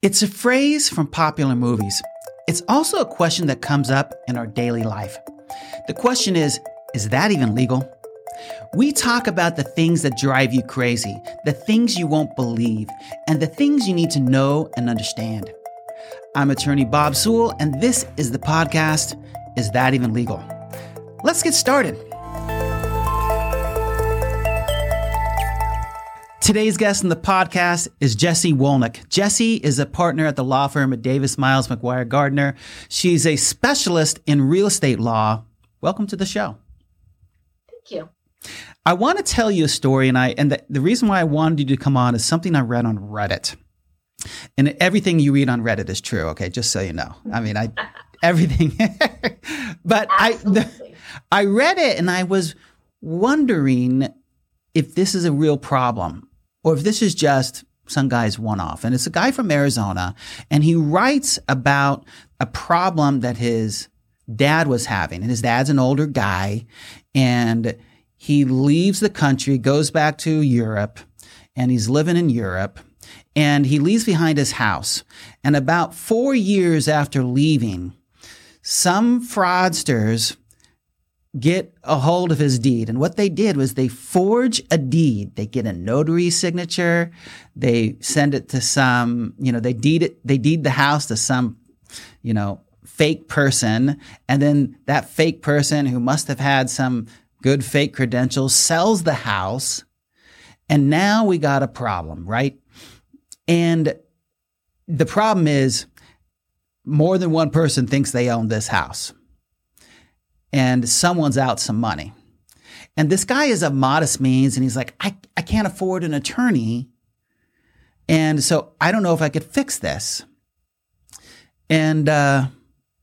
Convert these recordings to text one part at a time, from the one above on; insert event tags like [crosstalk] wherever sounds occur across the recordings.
It's a phrase from popular movies. It's also a question that comes up in our daily life. The question is is that even legal? We talk about the things that drive you crazy, the things you won't believe, and the things you need to know and understand. I'm attorney Bob Sewell, and this is the podcast Is That Even Legal? Let's get started. Today's guest in the podcast is Jessie Wolnick. Jessie is a partner at the law firm at Davis Miles McGuire Gardner. She's a specialist in real estate law. Welcome to the show. Thank you. I want to tell you a story, and I and the, the reason why I wanted you to come on is something I read on Reddit. And everything you read on Reddit is true. Okay, just so you know. I mean, I [laughs] everything. [laughs] but Absolutely. I the, I read it and I was wondering if this is a real problem or if this is just some guy's one off. And it's a guy from Arizona, and he writes about a problem that his dad was having. And his dad's an older guy, and he leaves the country, goes back to Europe, and he's living in Europe. And he leaves behind his house. And about four years after leaving, some fraudsters get a hold of his deed. And what they did was they forge a deed. They get a notary signature. They send it to some, you know, they deed it, they deed the house to some, you know, fake person. And then that fake person who must have had some good fake credentials sells the house. And now we got a problem, right? And the problem is more than one person thinks they own this house and someone's out some money. And this guy is of modest means and he's like, I, I can't afford an attorney. And so I don't know if I could fix this. And uh,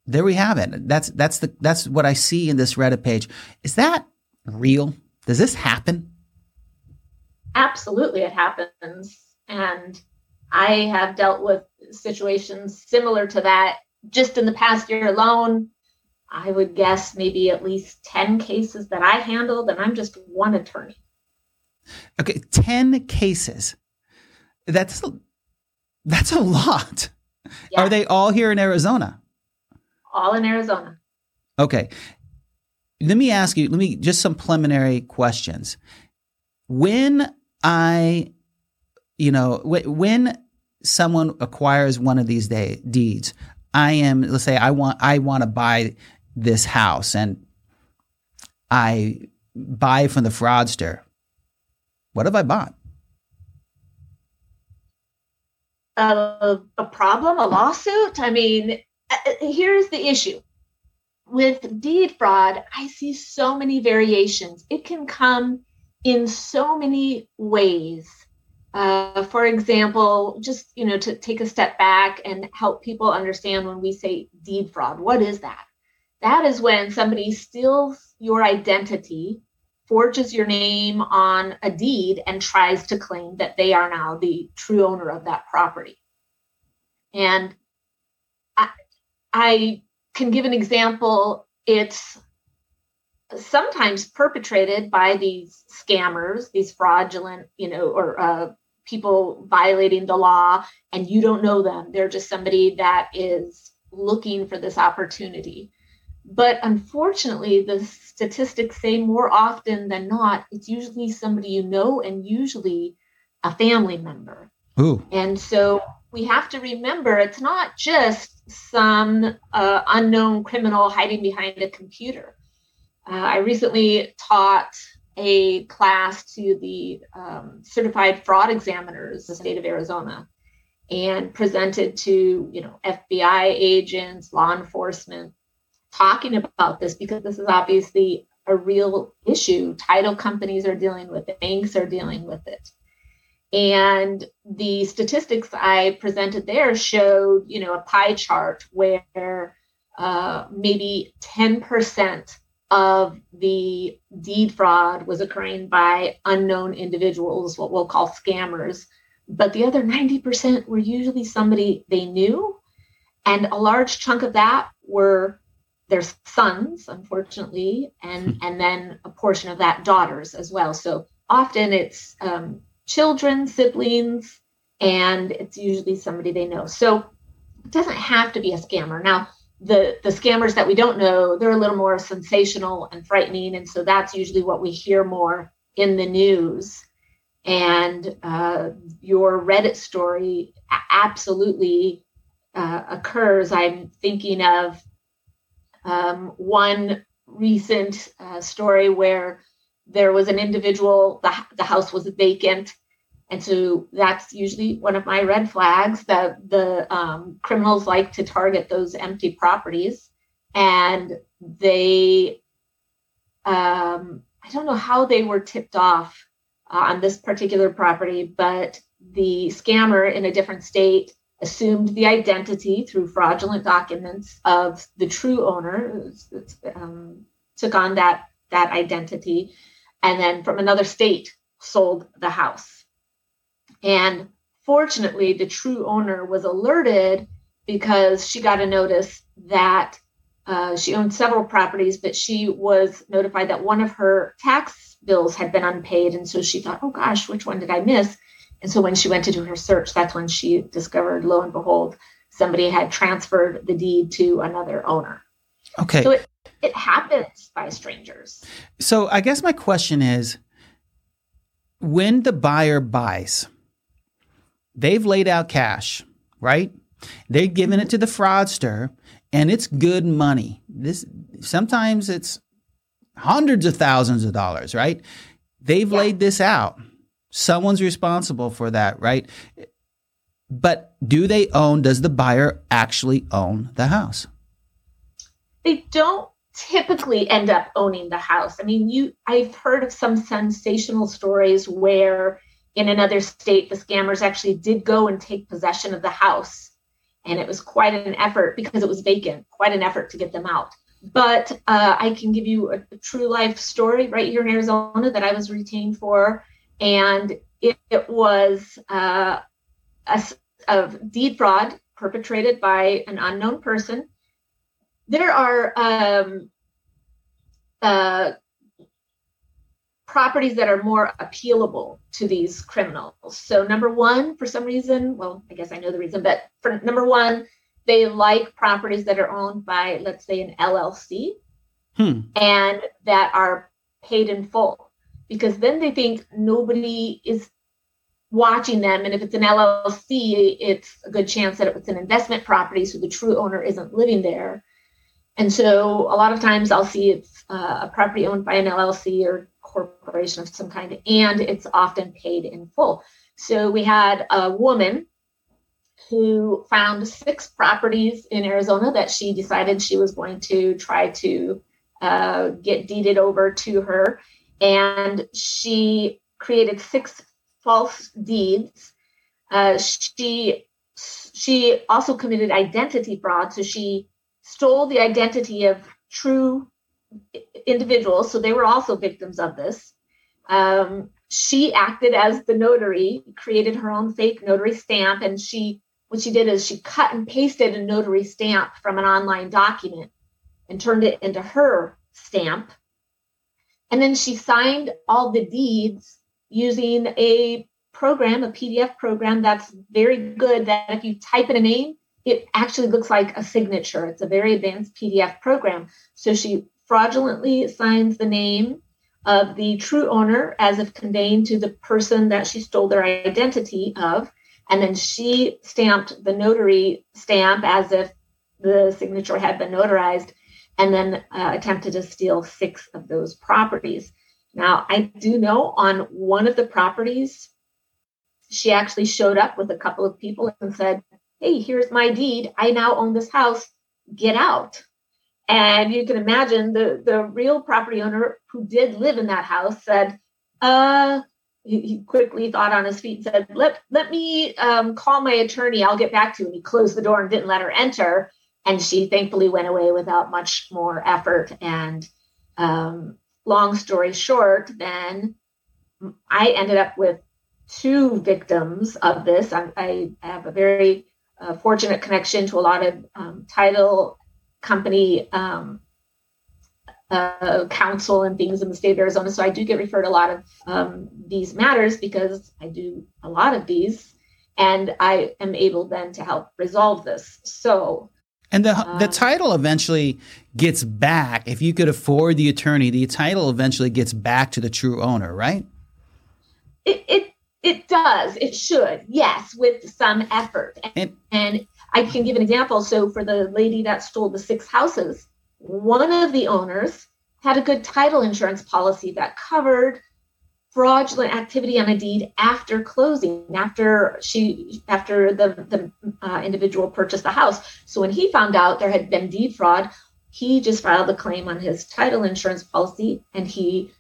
there we have it. That's that's the that's what I see in this Reddit page. Is that real? Does this happen? Absolutely, it happens. And I have dealt with situations similar to that just in the past year alone. I would guess maybe at least 10 cases that I handled, and I'm just one attorney. Okay, 10 cases. That's that's a lot. Yeah. Are they all here in Arizona? All in Arizona. Okay. Let me ask you, let me just some preliminary questions. When I, you know, when someone acquires one of these day, deeds, I am, let's say I want, I want to buy this house and I buy from the fraudster, what have I bought? Uh, a problem, a lawsuit? I mean, uh, uh, here's the issue. With deed fraud, I see so many variations. It can come in so many ways. Uh, for example, just you know, to take a step back and help people understand when we say deed fraud, what is that? That is when somebody steals your identity, forges your name on a deed, and tries to claim that they are now the true owner of that property. And I, I can give an example. It's sometimes perpetrated by these scammers, these fraudulent, you know, or uh, people violating the law, and you don't know them. They're just somebody that is looking for this opportunity. But unfortunately, the statistics say more often than not, it's usually somebody you know and usually a family member. Ooh. And so we have to remember it's not just some uh, unknown criminal hiding behind a computer. Uh, I recently taught a class to the um, certified fraud examiners, the state of Arizona, and presented to you know FBI agents, law enforcement, talking about this because this is obviously a real issue. Title companies are dealing with it, banks are dealing with it. And the statistics I presented there showed, you know, a pie chart where uh, maybe 10% of the deed fraud was occurring by unknown individuals, what we'll call scammers. But the other 90% were usually somebody they knew. And a large chunk of that were their sons, unfortunately, and hmm. and then a portion of that daughters as well. So often it's um, children, siblings, and it's usually somebody they know. So it doesn't have to be a scammer. Now, the the scammers that we don't know, they're a little more sensational and frightening, and so that's usually what we hear more in the news. And uh, your Reddit story absolutely uh, occurs. I'm thinking of um, one recent uh, story where there was an individual, the, the house was vacant. And so that's usually one of my red flags that the um, criminals like to target those empty properties. And they, um, I don't know how they were tipped off uh, on this particular property, but the scammer in a different state assumed the identity through fraudulent documents of the true owner, um, took on that that identity, and then from another state sold the house. And fortunately, the true owner was alerted because she got a notice that uh, she owned several properties, but she was notified that one of her tax bills had been unpaid. And so she thought, oh gosh, which one did I miss? And so when she went to do her search, that's when she discovered, lo and behold, somebody had transferred the deed to another owner. Okay. So it, it happens by strangers. So I guess my question is when the buyer buys, they've laid out cash, right? They've given it mm-hmm. to the fraudster and it's good money. This sometimes it's hundreds of thousands of dollars, right? They've yeah. laid this out. Someone's responsible for that, right? But do they own, does the buyer actually own the house? They don't typically end up owning the house. I mean, you I've heard of some sensational stories where in another state the scammers actually did go and take possession of the house and it was quite an effort because it was vacant, quite an effort to get them out. But uh, I can give you a, a, true life story right here in Arizona that I was retained for and it, it was uh, a, a, deed fraud perpetrated by an unknown person. There are um, uh, properties that are more appealable to these criminals. So, number one, for some reason, well, I guess I know the reason, but for number one, they like properties that are owned by, let's say, an LLC hmm. and that are paid in full because then they think nobody is watching them. And if it's an LLC, it's a good chance that it's an investment property, so the true owner isn't living there. And so a lot of times I'll see it's uh, a property owned by an LLC or corporation of some kind, and it's often paid in full. So we had a woman who found six properties in Arizona that she decided she was going to try to uh, get deeded over to her and she created six false deeds. Uh, she she also committed identity fraud, so she stole the identity of true individuals. So they were also victims of this. Um, she acted as the notary, created her own fake notary stamp, and she what she did is she cut and pasted a notary stamp from an online document and turned it into her stamp and then she signed all the deeds using a program, a PDF program that's very good. That if you type in a name, it actually looks like a signature. It's a very advanced PDF program. So she fraudulently signs the name of the true owner as if conveying to the person that she stole their identity of. And then she stamped the notary stamp as if the signature had been notarized and then uh, attempted to steal six of those properties. Now, I do know on one of the properties, she actually showed up with a couple of people and said, Hey, here's my deed. I now own this house. Get out. And you can imagine the, the real property owner who did live in that house said, uh, he, quickly thought on his feet and said, let, let me um, call my attorney. I'll get back to you. And he closed the door and didn't let her enter and she thankfully went away without much more effort. And um, long story short, then I ended up with two victims of this. I, I have a very uh, fortunate connection to a lot of um, title company um, uh, counsel and things in the state of Arizona. So I do get referred a lot of um, these matters because I do a lot of these. and I am able then to help resolve this. So and the the um, title eventually gets back. If you could afford the attorney, the title eventually gets back to the true owner, right? It it, it does. It should. Yes, with some effort. And, and I can give an example. So for the lady that stole the six houses, one of the owners had a good title insurance policy that covered fraudulent activity on a deed after closing, after she, after the the uh, individual purchased the house. So when he found out there had been deed fraud, he just filed a claim on his title insurance policy, and he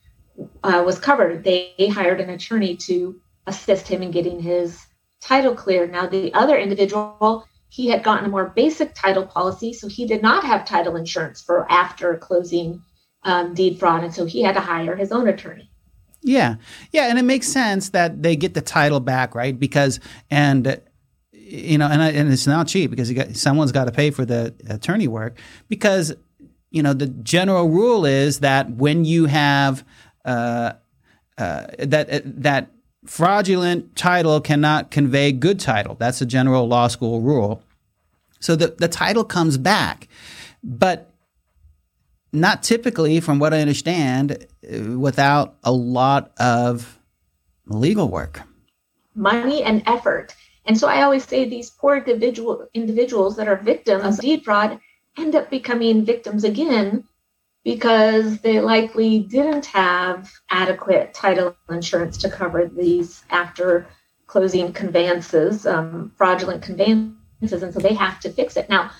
uh, was covered. They hired an attorney to assist him in getting his title clear Now the other individual. He had gotten a more basic title policy, so he did not have title insurance for after closing um, deed fraud, and so he had to hire his own attorney. Yeah. Yeah. And it makes sense that they get the title back, right? Because, and, you know, and, and it's not cheap because got, someone's got to pay for the attorney work because, you know, the general rule is that when you have, uh, uh, that, that fraudulent title cannot convey good title. That's a general law school rule. So the, the title comes back. But not typically, from what I understand, without a lot of legal work, money, and effort. And so I always say these poor individual individuals that are victims of deed fraud end up becoming victims again because they likely didn't have adequate title insurance to cover these after closing conveyances, um, fraudulent conveyances, and so they have to fix it. Now,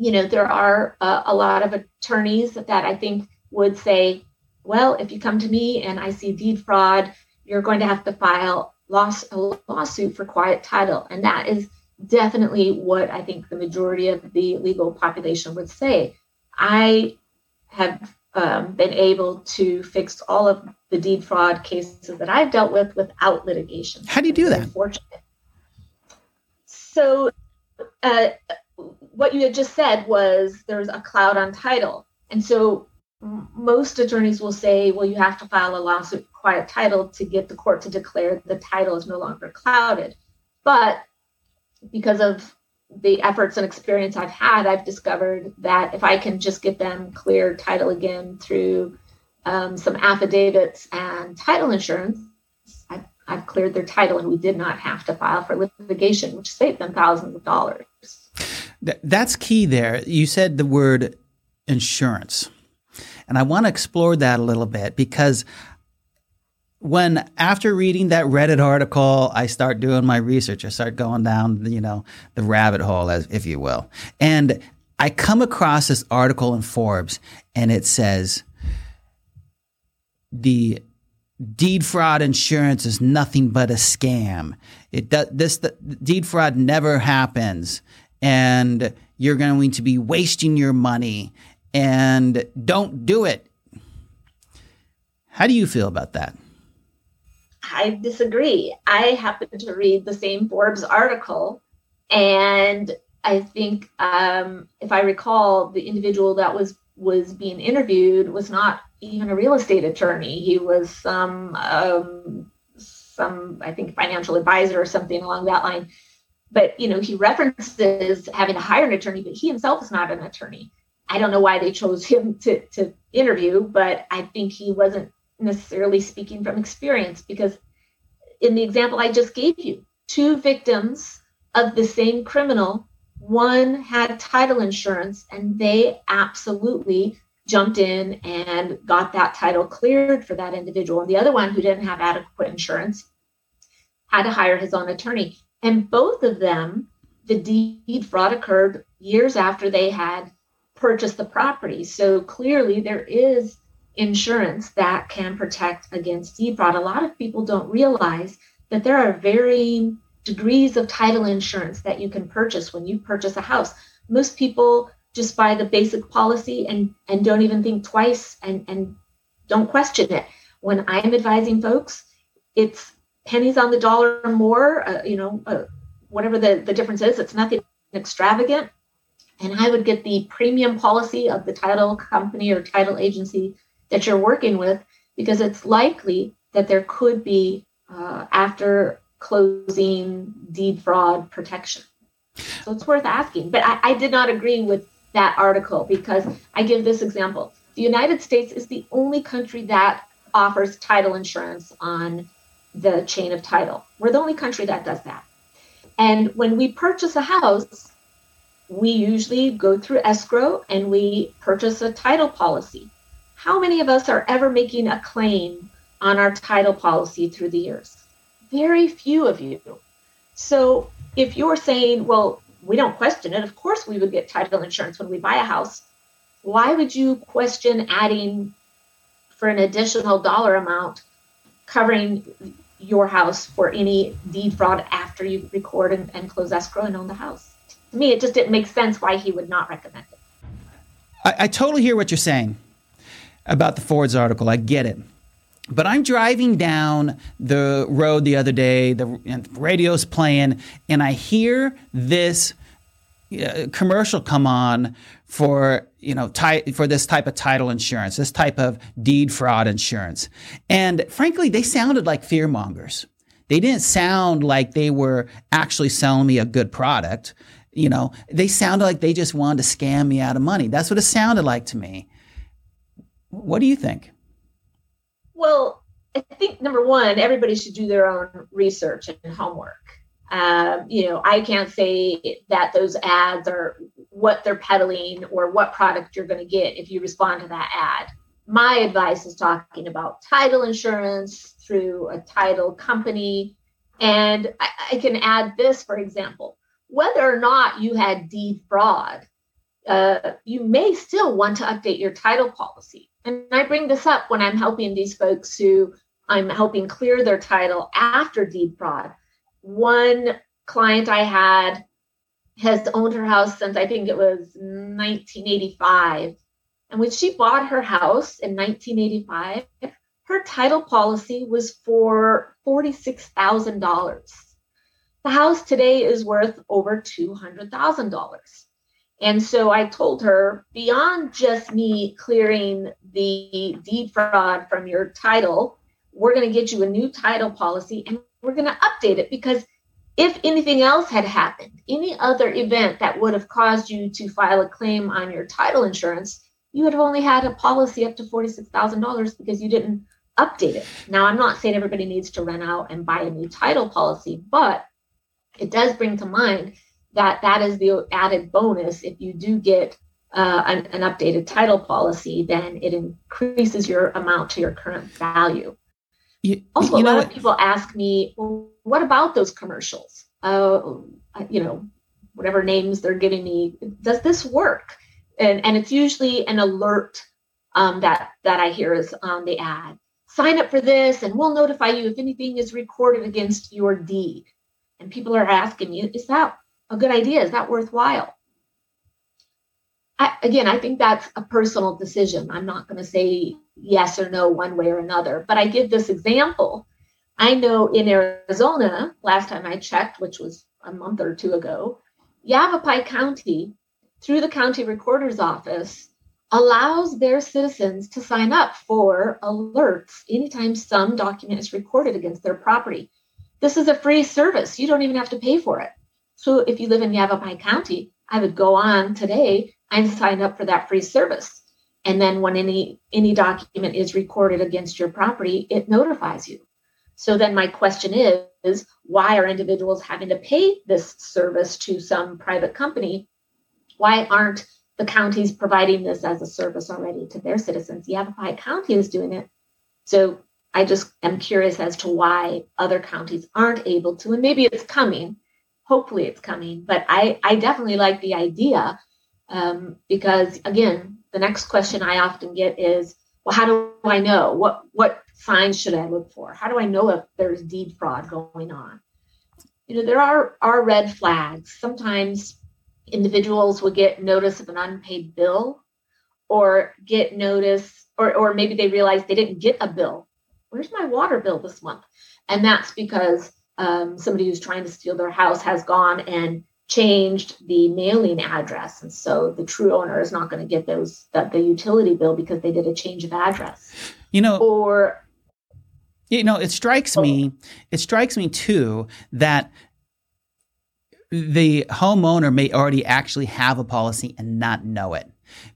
you know, there are uh, a lot of attorneys that I think would say, well, if you come to me and I see deed fraud, you're going to have to file loss, a lawsuit for quiet title. And that is definitely what I think the majority of the legal population would say. I have um, been able to fix all of the deed fraud cases that I've dealt with without litigation. How do you do that? Unfortunate. So, uh, what you had just said was there's a cloud on title. And so most attorneys will say, well, you have to file a lawsuit quiet title to get the court to declare the title is no longer clouded. But because of the efforts and experience I've had, I've discovered that if I can just get them clear title again through um, some affidavits and title insurance, I've, I've cleared their title and we did not have to file for litigation, which saved them thousands of dollars. That's key there. You said the word insurance. And I want to explore that a little bit because when after reading that Reddit article, I start doing my research. I start going down, you know, the rabbit hole, as if you will. And I come across this article in Forbes and it says the deed fraud insurance is nothing but a scam. It does this the, deed fraud never happens and you're going to be wasting your money and don't do it. How do you feel about that? I disagree. I happened to read the same Forbes article, and I think, um, if I recall, the individual that was was being interviewed was not even a real estate attorney. He was some um, some I think financial advisor or something along that line but you know he references having to hire an attorney but he himself is not an attorney. I don't know why they chose him to, to interview but i think he wasn't necessarily speaking from experience because in the example i just gave you two victims of the same criminal one had title insurance and they absolutely jumped in and got that title cleared for that individual. And the other one who didn't have adequate insurance had to hire his own attorney and both of them, the deed fraud occurred years after they had purchased the property. So clearly there is insurance that can protect against deed fraud. A lot of people don't realize that there are varying degrees of title insurance that you can purchase when you purchase a house. Most people just buy the basic policy and, and don't even think twice and, and don't question it. When I'm advising folks, it's pennies on the dollar more, uh, you know, uh, whatever the, the difference is, it's nothing extravagant. And I would get the premium policy of the title company or title agency that you're working with because it's likely that there could be, uh, after closing deed fraud protection. So it's worth asking. But I, I did not agree with that article because I give this example. The United States is the only country that offers title insurance on the chain of title. We're the only country that does that. And when we purchase a house, we usually go through escrow and we purchase a title policy. How many of us are ever making a claim on our title policy through the years? Very few of you. So if you're saying, well, we don't question it, of course we would get title insurance when we buy a house. Why would you question adding for an additional dollar amount covering your house for any deed fraud after you record and, and close escrow and own the house? To me, it just didn't make sense why he would not recommend it. I, I totally hear what you're saying about the Forbes article. I get it. But I'm driving down the road the other day, the radio's playing, and I hear this uh, commercial come on for you know ty- for this type of title insurance, this type of deed fraud insurance, and frankly, they sounded like fear mongers. They didn't sound like they were actually selling me a good product. You know, they sounded like they just wanted to scam me out of money. That's what it sounded like to me. What do you think? Well, I think number one, everybody should do their own research and homework. Um, you know, I can't say that those ads are what they're peddling or what product you're going to get if you respond to that ad. My advice is talking about title insurance through a title company. And I, I can add this, for example, whether or not you had deed fraud, uh, you may still want to update your title policy. And I bring this up when I'm helping these folks who I'm helping clear their title after deed fraud. One client I had has owned her house since I think it was 1985. And when she bought her house in 1985, her title policy was for $46,000. The house today is worth over $200,000. And so I told her beyond just me clearing the deed fraud from your title, we're going to get you a new title policy and we're going to update it because if anything else had happened, any other event that would have caused you to file a claim on your title insurance, you would have only had a policy up to $46,000 because you didn't update it. Now, I'm not saying everybody needs to run out and buy a new title policy, but it does bring to mind that that is the added bonus if you do get uh, an, an, updated title policy then it increases your amount to your current value you, also you a lot of people ask me well, what about those commercials uh, you know whatever names they're giving me does this work and and it's usually an alert um, that that i hear is on the ad sign up for this and we'll notify you if anything is recorded against your deed and people are asking me is that a good idea? Is that worthwhile? I, again, I think that's a personal decision. I'm not going to say yes or no one way or another, but I give this example. I know in Arizona, last time I checked, which was a month or two ago, Yavapai County, through the county recorder's office, allows their citizens to sign up for alerts anytime some document is recorded against their property. This is a free service. You don't even have to pay for it. So if you live in Yavapai County, I would go on today and sign up for that free service. And then when any any document is recorded against your property, it notifies you. So then my question is, is why are individuals having to pay this service to some private company? Why aren't the counties providing this as a service already to their citizens? Yavapai County is doing it. So I just am curious as to why other counties aren't able to, and maybe it's coming hopefully it's coming. But I, I definitely like the idea um, because again, the next question I often get is, well, how do I know? What what signs should I look for? How do I know if there's deed fraud going on? You know, there are are red flags. Sometimes individuals will get notice of an unpaid bill or get notice or or maybe they realize they didn't get a bill. Where's my water bill this month? And that's because um, somebody who's trying to steal their house has gone and changed the mailing address and so the true owner is not going to get those the, the utility bill because they did a change of address you know or You know, it strikes me, it strikes me too that the homeowner may already actually have a policy and not know it.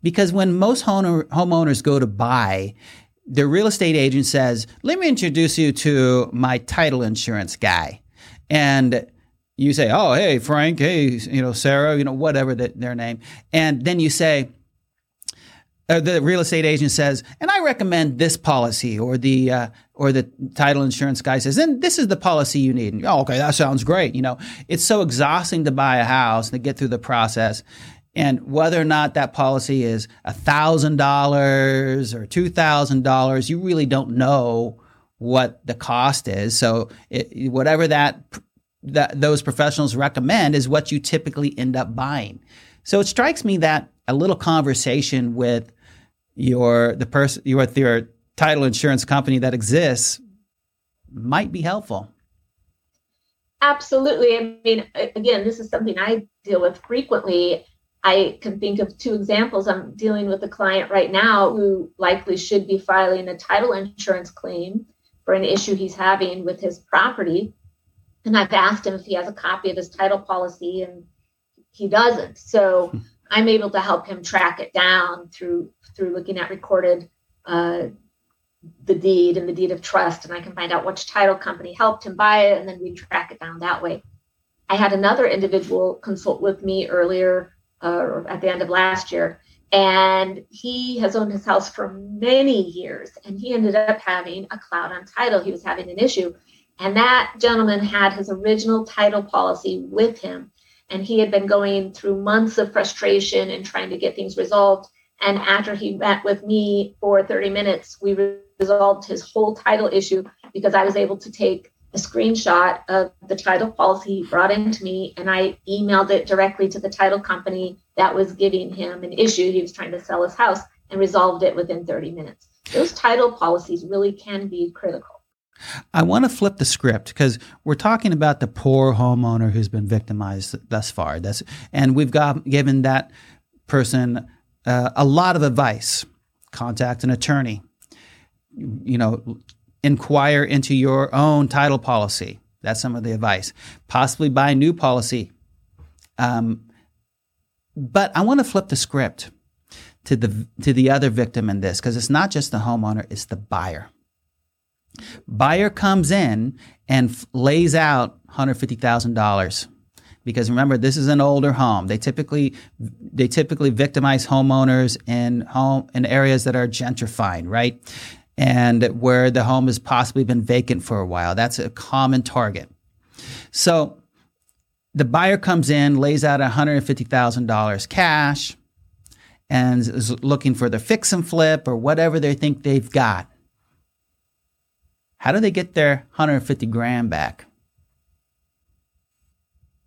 Because when most homeowners go to buy, the real estate agent says, Let me introduce you to my title insurance guy. And you say, Oh, hey, Frank, hey, you know, Sarah, you know, whatever the, their name. And then you say, uh, the real estate agent says, and I recommend this policy, or the uh, or the title insurance guy says, and this is the policy you need. And, oh, okay, that sounds great. You know, it's so exhausting to buy a house and to get through the process. And whether or not that policy is thousand dollars or two thousand dollars, you really don't know what the cost is. So it, whatever that that those professionals recommend is what you typically end up buying. So it strikes me that a little conversation with your the person your title insurance company that exists might be helpful. Absolutely. I mean, again, this is something I deal with frequently. I can think of two examples. I'm dealing with a client right now who likely should be filing a title insurance claim for an issue he's having with his property. And I've asked him if he has a copy of his title policy, and he doesn't. So hmm. I'm able to help him track it down through through looking at recorded uh, the deed and the deed of trust, and I can find out which title company helped him buy it, and then we track it down that way. I had another individual consult with me earlier, uh, at the end of last year, and he has owned his house for many years, and he ended up having a cloud on title. He was having an issue, and that gentleman had his original title policy with him, and he had been going through months of frustration and trying to get things resolved. And after he met with me for 30 minutes, we resolved his whole title issue because I was able to take a screenshot of the title policy he brought into me and I emailed it directly to the title company that was giving him an issue. He was trying to sell his house and resolved it within 30 minutes. Those title policies really can be critical. I want to flip the script because we're talking about the poor homeowner who's been victimized thus far. That's, and we've got given that person uh, a lot of advice. Contact an attorney. You know, inquire into your own title policy. That's some of the advice. Possibly buy new policy. Um, but I want to flip the script to the to the other victim in this because it's not just the homeowner; it's the buyer. Buyer comes in and f- lays out $150,000 because remember this is an older home. They typically they typically victimize homeowners in home in areas that are gentrifying, right? And where the home has possibly been vacant for a while. That's a common target. So the buyer comes in, lays out $150,000 cash, and is looking for the fix and flip or whatever they think they've got. How do they get their 150 grand back?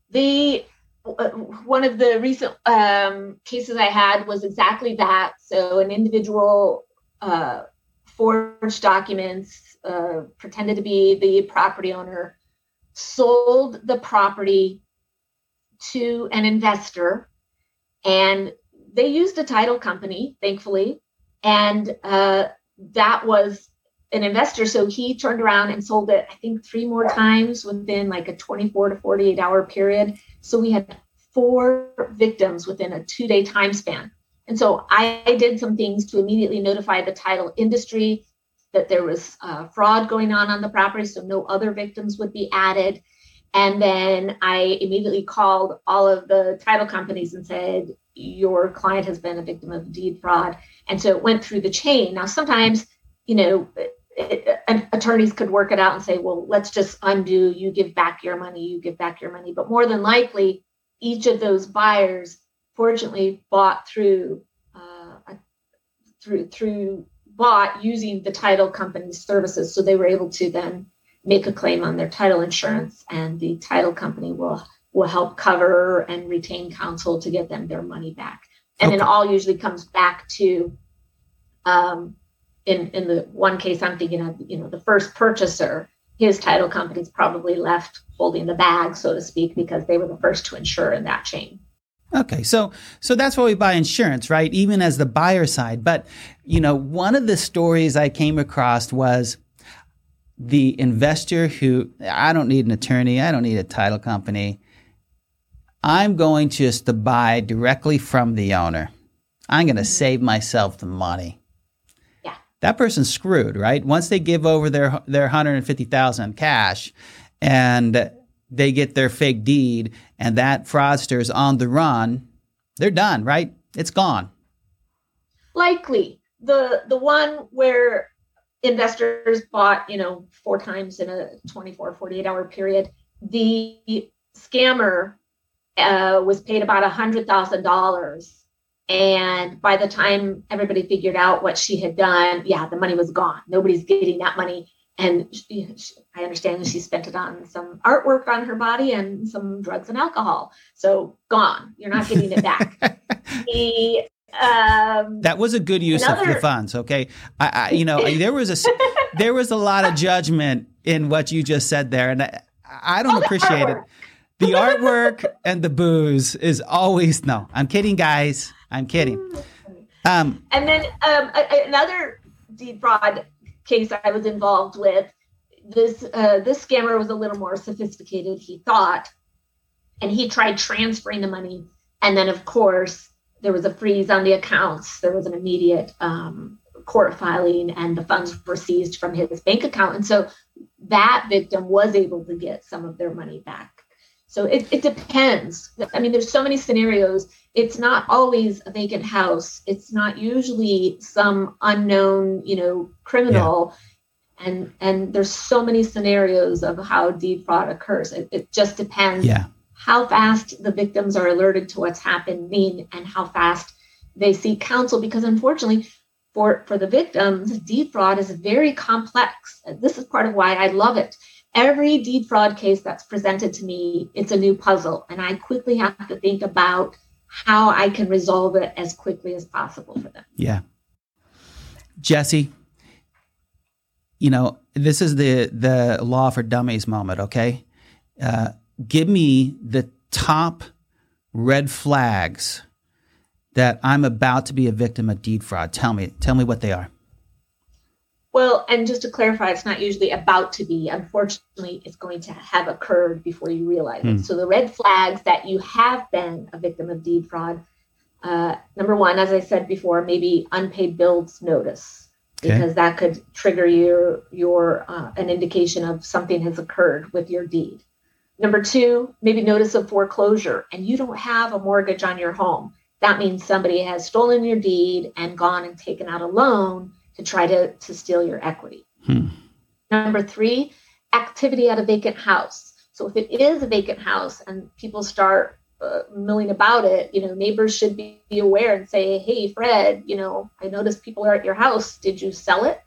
The uh, one of the recent um, cases I had was exactly that. So an individual uh, forged documents, uh, pretended to be the property owner, sold the property to an investor, and they used a title company, thankfully, and uh, that was an investor. So he turned around and sold it, I think, three more times within like a 24 to 48 hour period. So we had four victims within a two day time span. And so I did some things to immediately notify the title industry that there was uh, fraud going on on the property, so no other victims would be added. And then I immediately called all of the title companies and said, Your client has been a victim of deed fraud. And so it went through the chain. Now, sometimes, you know, it, attorneys could work it out and say, well, let's just undo, you give back your money, you give back your money. But more than likely, each of those buyers, fortunately, bought through uh, through through bought using the title company's services, so they were able to then make a claim on their title insurance, and the title company will will help cover and retain counsel to get them their money back. And okay. it all usually comes back to um, in in the one case I'm thinking of, you know, the first purchaser, his title company's probably left holding the bag, so to speak, because they were the first to insure in that chain. Okay, so so that's why we buy insurance, right? Even as the buyer side. But you know, one of the stories I came across was the investor who I don't need an attorney, I don't need a title company. I'm going to just to buy directly from the owner. I'm going to save myself the money. That person's screwed, right? Once they give over their their 150,000 cash and they get their fake deed and that fraudster's on the run, they're done, right? It's gone. Likely. The the one where investors bought, you know, four times in a 24, 48 hour period, the scammer uh, was paid about a hundred thousand dollars. And by the time everybody figured out what she had done, yeah, the money was gone. Nobody's getting that money. And she, she, I understand she spent it on some artwork on her body and some drugs and alcohol. So gone. You're not getting it back. [laughs] the um, that was a good use another, of the funds. Okay, I, I, you know there was a [laughs] there was a lot of judgment in what you just said there, and I, I don't oh, appreciate it the artwork and the booze is always no. I'm kidding, guys. I'm kidding. Um, and then um, another deed fraud case I was involved with. This uh, this scammer was a little more sophisticated. He thought, and he tried transferring the money, and then of course there was a freeze on the accounts. There was an immediate um, court filing, and the funds were seized from his bank account. And so that victim was able to get some of their money back. So it, it depends. I mean, there's so many scenarios. It's not always a vacant house. It's not usually some unknown, you know, criminal. Yeah. And and there's so many scenarios of how deed fraud occurs. It, it just depends yeah. how fast the victims are alerted to what's happening and how fast they seek counsel. Because unfortunately, for for the victims, deed fraud is very complex. This is part of why I love it every deed fraud case that's presented to me, it's a new puzzle. And I quickly have to think about how I can resolve it as quickly as possible for them. Yeah. Jesse, you know, this is the the law for dummies moment, okay? Uh, give me the top red flags that I'm about to be a victim of deed fraud. Tell me, tell me what they are. Well, and just to clarify, it's not usually about to be. Unfortunately, it's going to have occurred before you realize it. Hmm. So the red flags that you have been a victim of deed fraud. Uh, number one, as I said before, maybe unpaid bills notice because okay. that could trigger your your uh, an indication of something has occurred with your deed. Number two, maybe notice of foreclosure, and you don't have a mortgage on your home. That means somebody has stolen your deed and gone and taken out a loan to try to, to steal your equity. Hmm. Number three, activity at a vacant house. So if it is a vacant house and people start uh, milling about it, you know, neighbors should be, be aware and say, "Hey, Fred, you know, I noticed people are at your house. Did you sell it?"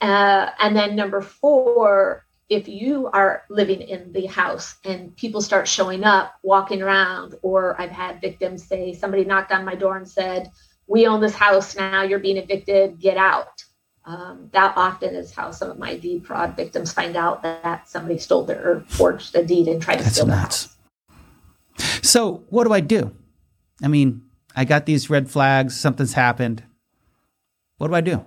Uh, and then number four, if you are living in the house and people start showing up, walking around, or I've had victims say somebody knocked on my door and said, we own this house now, you're being evicted, get out. Um, that often is how some of my deed fraud victims find out that somebody stole their or forged a deed and tried to That's steal nuts. the house. So, what do I do? I mean, I got these red flags, something's happened. What do I do?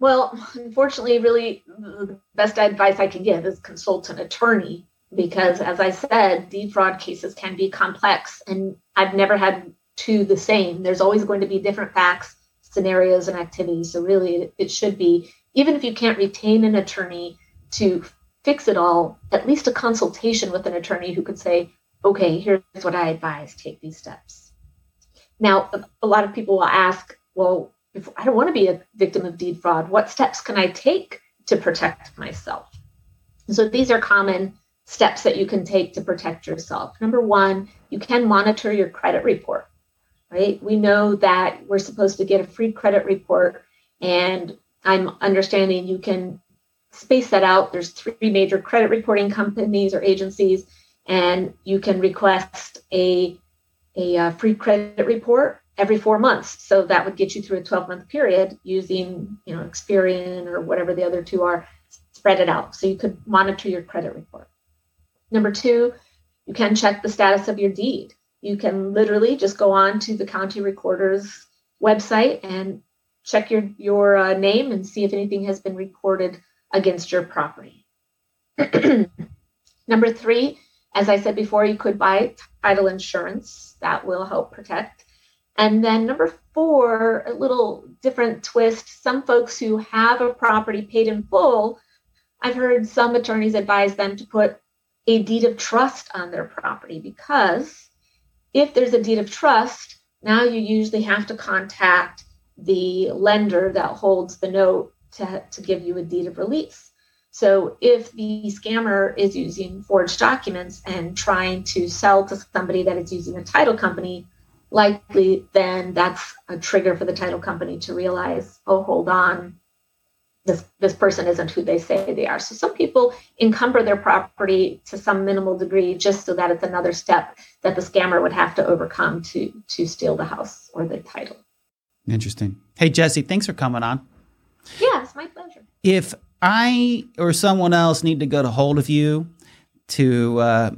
Well, unfortunately, really, the best advice I can give is consult an attorney because, as I said, deed fraud cases can be complex. And I've never had to the same. There's always going to be different facts, scenarios, and activities. So, really, it, should be, even if you can't retain an attorney to fix it all, at least a consultation with an attorney who could say, okay, here's what I advise, take these steps. Now, a lot of people will ask, well, if I don't want to be a victim of deed fraud, what steps can I take to protect myself? so these are common steps that you can take to protect yourself. Number one, you can monitor your credit report right? We know that we're supposed to get a free credit report, and I'm understanding you can space that out. There's three major credit reporting companies or agencies, and you can request a a uh, free credit report every four months. So that would get you through a 12 month period using, you know, Experian or whatever the other two are. Spread it out so you could monitor your credit report. Number two, you can check the status of your deed you can literally just go on to the county recorder's website and check your your uh, name and see if anything has been recorded against your property. [clears throat] Number three, as I said before, you could buy title insurance that will help protect. And then number four, a little different twist. Some folks who have a property paid in full, I've heard some attorneys advise them to put a deed of trust on their property because if there's a deed of trust, now you usually have to contact the lender that holds the note to, to give you a deed of release. So if the scammer is using forged documents and trying to sell to somebody that is using a title company, likely then that's a trigger for the title company to realize, oh, hold on, this this person isn't who they say they are. So some people encumber their property to some minimal degree just so that it's another step that the scammer would have to overcome to to steal the house or the title. Interesting. Hey Jesse, thanks for coming on. Yeah, it's my pleasure. If I or someone else need to get a hold of you to uh,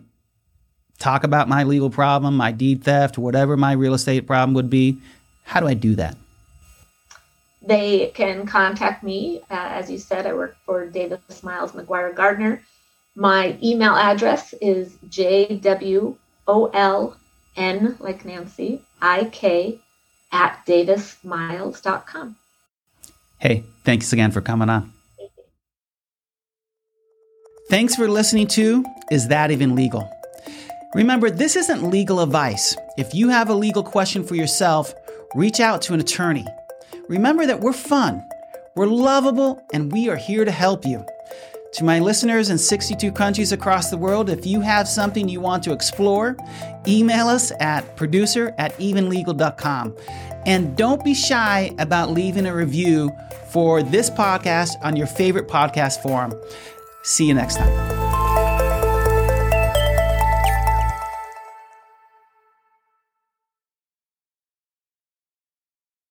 talk about my legal problem, my deed theft, whatever my real estate problem would be, how do I do that? They can contact me. Uh, as you said, I work for Davis Miles McGuire Gardner. My email address is jwoln, like Nancy, ik, at davismiles.com. Hey, thanks again for coming on. Thanks for listening to Is That Even Legal? Remember, this isn't legal advice. If you have a legal question for yourself, reach out to an attorney. Remember that we're fun, we're lovable, and we are here to help you. To my listeners in 62 countries across the world, if you have something you want to explore, email us at producer at evenlegal.com. And don't be shy about leaving a review for this podcast on your favorite podcast forum. See you next time.